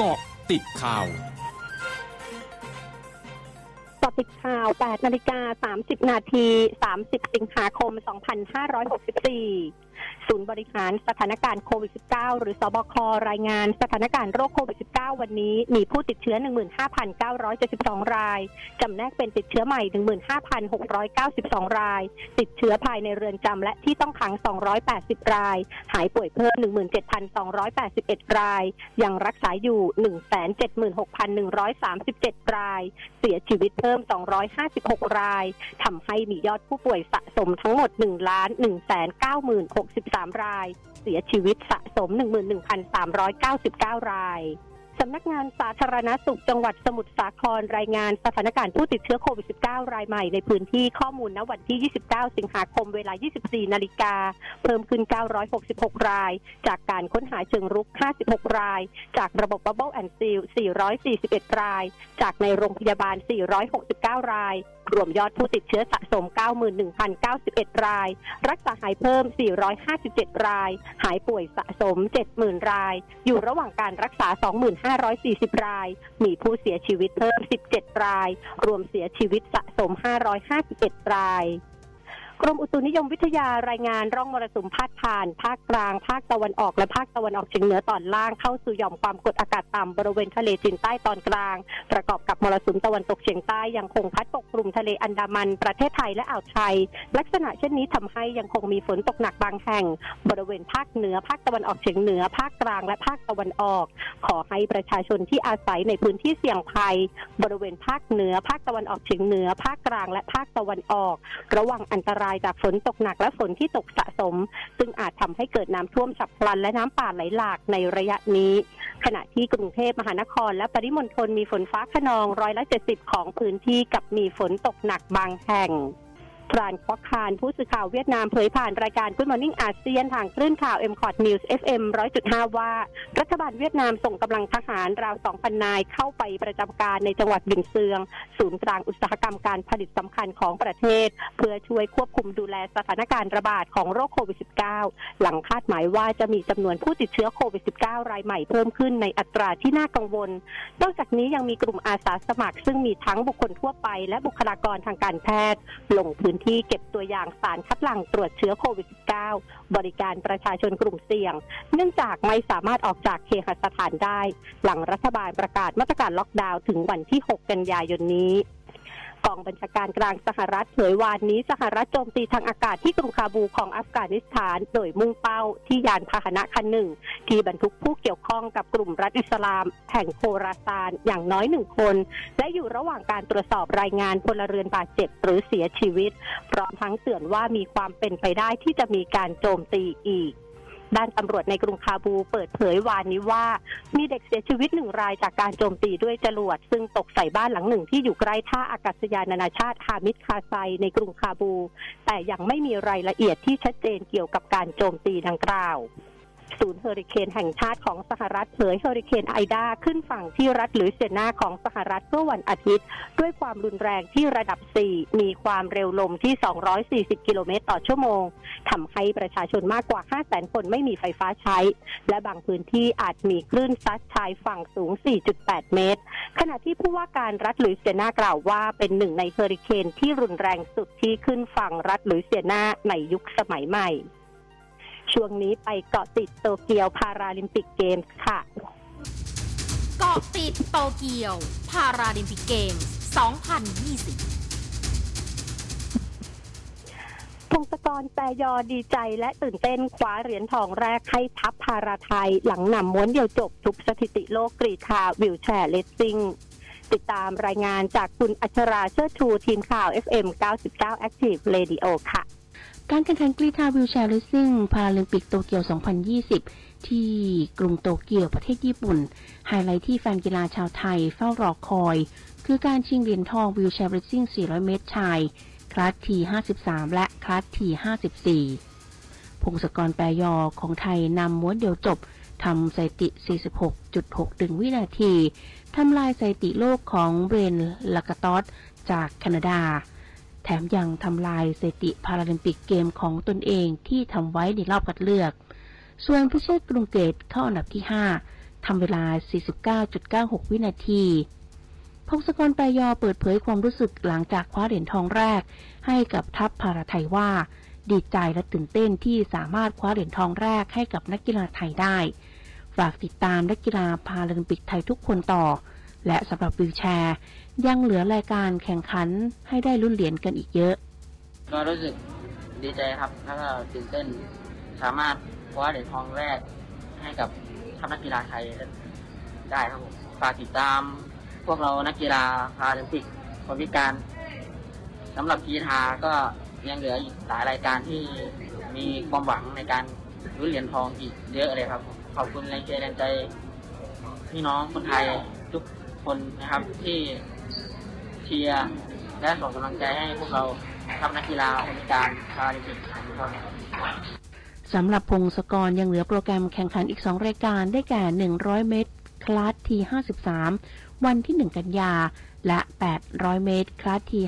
กาะติดข่าวกาะติดข่าว 8 นาฬิกา 30 นาที 30 สิงหาคม 2564 ศูนย์บริหารสถานการณ์โควิด -19 หรือสบครายงานสถานการณ์โรคโควิด -19 วันนี้ มีผู้ติดเชื้อ 15,972 ราย จำแนกเป็นติดเชื้อใหม่ 15,692 ราย ติดเชื้อภายในเรือนจำและที่ต้องขัง 280 ราย หายป่วยเพิ่ม 17,281 ราย ยังรักษาอยู่ 176,137 ราย เสียชีวิตเพิ่ม 256 ราย ทำให้มียอดผู้ป่วยสะสมทั้งหมด 1 ล้าน1 9 6 63 ราย เสียชีวิตสะสม 11,399 รายสำนักงานสาธารณสุขจังหวัดสมุทรสาครรายงานสถานการณ์ผู้ติดเชื้อโควิด -19 รายใหม่ในพื้นที่ข้อมูลณวันที่ 29 สิงหาคมเวลา 24 นาฬิกา เพิ่มขึ้น 966 ราย จากการค้นหาเชิงรุก 56 ราย จากระบบ Bubble and Seal 441 ราย จากในโรงพยาบาล 469 ราย รวมยอดผู้ติดเชื้อสะสม 91,091 ราย รักษาหายเพิ่ม 457 ราย หายป่วยสะสม 70,000 ราย อยู่ระหว่างการรักษา 2540 ราย มีผู้เสียชีวิตเพิ่ม 17 ราย รวมเสียชีวิตสะสม 551 ราย กรมอุตุนิยมวิทยารายงานร่องมรสุมพาดผ่าน ภาคกลาง ภาคตะวันออกและภาคตะวันออกเฉียงเหนือตอนล่างเข้าสู่หย่อมความกดอากาศต่ำบริเวณทะเลจีนใต้ตอนกลาง ประกอบกับมรสุมตะวันตกเฉียงใต้ยังคงพัดปกคลุมทะเลอันดามันประเทศไทยและอ่าวไทย ลักษณะเช่นนี้ทำให้ยังคงมีฝนตกหนักบางแห่ง บริเวณภาคเหนือ ภาคตะวันออกเฉียงเหนือ ภาคกลางและภาคตะวันออก ขอให้ประชาชนที่อาศัยในพื้นที่เสี่ยงภัย บริเวณภาคเหนือ ภาคตะวันออกเฉียงเหนือ ภาคกลางและภาคตะวันออก ระวังอันตรายจากฝนตกหนักและฝนที่ตกสะสม ซึ่งอาจทำให้เกิดน้ำท่วมฉับพลันและน้ำป่าไหลหลากในระยะนี้ ขณะที่กรุงเทพมหานคร และปริมณฑลมีฝนฟ้าขนองร้อยละเจ็ดสิบของพื้นที่กับมีฝนตกหนักบางแห่ง รานควักคารผู้สื่อข่าวเวียดนามเผยผ่านรายการ Good Morning อาเซียนทางคลื่นข่าว m c o t News FM 100.5 ว่า รัฐบาลเวียดนามส่งกำลังทหารราว 2,000 นายเข้าไปประจำการในจังหวัดบินเซียง ศูนย์กลางอุตสาหกรรมการผลิตสำคัญของประเทศ เพื่อช่วยควบคุมดูแลสถานการณ์ระบาดของโรคโควิด -19 หลังคาดหมายว่าจะมีจำนวนผู้ติดเชื้อโควิด -19 รายใหม่เพิ่มขึ้นในอัตราที่น่ากังวล นอกจากนี้ยังมีกลุ่มอาสาสมัคร ซึ่งมีทั้งบุคคลทั่วไปและบุคลากรทางการแพทย์ลงพื้นที่เก็บตัวอย่างสารคัดหลั่งตรวจเชื้อโควิด -19 บริการประชาชนกลุ่มเสี่ยง เนื่องจากไม่สามารถออกจากเคหสถานได้ หลังรัฐบาลประกาศมาตรการล็อกดาวน์ถึงวันที่ 6 กันยายนนี้ กองบัญชาการกลางสหรัฐเผยวานนี้สหรัฐโจมตีทางอากาศที่กรุงคาบูของอัฟกานิสถาน โดยมุ่งเป้าที่ยานพาหนะคันหนึ่ง ที่บรรทุกผู้เกี่ยวข้องกับกลุ่มรัฐอิสลาม แห่งโคราซานอย่างน้อยหนึ่งคน และอยู่ระหว่างการตรวจสอบรายงานพลเรือนบาดเจ็บหรือเสียชีวิต พร้อมทั้งเตือนว่ามีความเป็นไปได้ที่จะมีการโจมตีอีก ด้านตำรวจในกรุงคาบูลเปิดเผยวานนี้ว่า มีเด็กเสียชีวิตหนึ่งรายจากการโจมตีด้วยจรวด ซึ่งตกใส่บ้านหลังหนึ่งที่อยู่ใกล้ท่าอากาศยานนานาชาติฮามิดคาร์ไซในกรุงคาบูล แต่ยังไม่มีรายละเอียดที่ชัดเจนเกี่ยวกับการโจมตีดังกล่าว ศูนย์เฮอริเคนแห่งชาติของสหรัฐเผยเฮอริเคนไอดาขึ้นฝั่งที่รัฐลุยเซียนาของสหรัฐเมื่อวันอาทิตย์ ด้วยความรุนแรงที่ระดับ 4 มีความเร็วลมที่ 240 กิโลเมตรต่อชั่วโมงทำให้ประชาชนมากกว่า 500,000 คนไม่มีไฟฟ้าใช้ และบางพื้นที่อาจมีคลื่นซัดชายฝั่งสูง 4.8 เมตร ขณะที่ผู้ว่าการรัฐลุยเซียนากล่าวว่าเป็นหนึ่งในเฮอริเคนที่รุนแรงสุดที่ขึ้นฝั่งรัฐลุยเซียนาในยุคสมัยใหม่ ช่วงนี้ไปเกาะติดโตเกียวพาราลิมปิกเกมส์ค่ะ เกาะติดโตเกียวพาราลิมปิกเกมส์2020พงศกรแปยอดีใจและตื่นเต้นคว้าเหรียญทองแรกให้ทัพพาราไทย หลังนำม้วนเดียวจบทุบสถิติโลกกรีฑา wheelchair racing ติดตามรายงานจากคุณอัชราเชิดชูทีมข่าว FM 99 Active Radio ค่ะ การแข่งขันกรีฑา wheelchair racing พาราลิมปิกโตเกียว 2020 ที่กรุงโตเกียวประเทศญี่ปุ่น ไฮไลท์ที่แฟนกีฬาชาวไทยเฝ้ารอคอย คือการชิงเหรียญทอง wheelchair racing 400 เมตรชาย class T53 และ class T54 พงศกรแปยอของไทยนำม้วนเดียวจบทำสถิติ 46.61วินาที ทำลายสถิติโลกของเบรนต์ลาคาทอสจากแคนาดา แถมยังทำลายสถิติพาราลิมปิกเกมของตนเองที่ทำไว้ในรอบคัดเลือก ส่วนพิเชษกรุงเกตเข้าอันดับที่ 5ทำเวลา 49.96 วินาทีพงศกรปยอเปิดเผยความรู้สึกหลังจากคว้าเหรียญทองแรก ให้กับทัพพาราไทยว่า ดีใจและตื่นเต้นที่สามารถคว้าเหรียญทองแรกให้กับนักกีฬาไทยได้ ฝากติดตามนักกีฬาพาราลิมปิกไทยทุกคนต่อ และสำหรับวิวแชร์ ยังเหลือรายการแข่งขันให้ได้ลุ้นเหรียญกันอีกเยอะ ก็รู้สึกดีใจครับ แล้วก็ตื่นเต้น สามารถคว้าเหรียญทองแรกให้กับทัพนักกีฬาไทยได้ครับผมฝากติดตามพวกเรานักกีฬาพาลิมปิกคนพิการสำหรับกีฬาก็ยังเหลืออีกหลายรายการที่มีความหวังในการลุ้นเหรียญทองอีกเยอะเลยครับ ขอบคุณแรงเชียร์แรงใจพี่น้องคนไทยทุก คนนะครับที่เชียร์และส่งกำลังใจให้พวกเราทำนักกีฬาคนพิการพาราลิมปิกครับสำหรับพงศกรยังเหลือโปรแกรมแข่งขันอีก 2 รายการได้แก่ 100 เมตร คลาสที 53 วันที่ 1 กันยา และ 800 เมตร คลาสที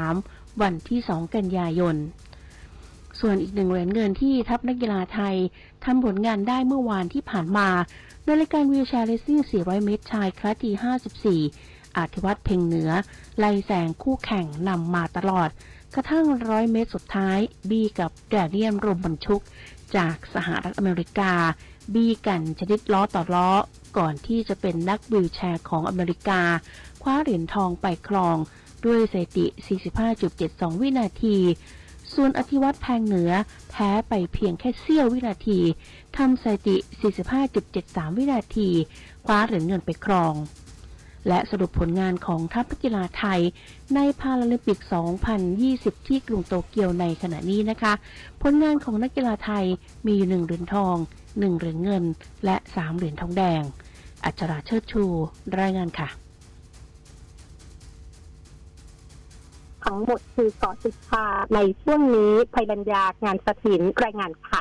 53 วันที่ 2 กันยายน ส่วนอีกหนึ่งเหรียญเงินที่ทัพนักกีฬาไทยทำผลงานได้เมื่อวานที่ผ่านมา ในรายการวีลแชร์เลสซิ่ง 400 เมตรชายคลาสที54 อาธิวัตรเพ่งเหนือ ไล่แสงคู่แข่งนำมาตลอด กระทั่งร้อยเมตรสุดท้าย บีกับแดเนียมรมบรรชุก จากสหรัฐอเมริกา บีกันชนิดล้อต่อล้อ ก่อนที่จะเป็นนักวิวแชร์ของอเมริกา คว้าเหรียญทองไปครอง ด้วยสถิติ 45.72 วินาที ส่วนอธิวัตรแพงเหนือแพ้ไปเพียงแค่เสี้ยววินาทีทำสถิติ 45.73 วินาที คว้าเหรียญเงินไปครอง และสรุปผลงานของทัพกกีฬาไทย ในพาราลิมปิก 2020 ที่กรุงโตเกียวในขณะนี้นะคะ ผลงานของนักกีฬาไทยมีอยู่หนึ่งเหรียญทองหนึ่งเหรียญเงิน และสามเหรียญทองแดง อัจฉราเชิดชู รายงานค่ะ ทั้งหมดคือเกาะติดพาในช่วงนี้ภัยบัญญางานสถินรายงานค่ะ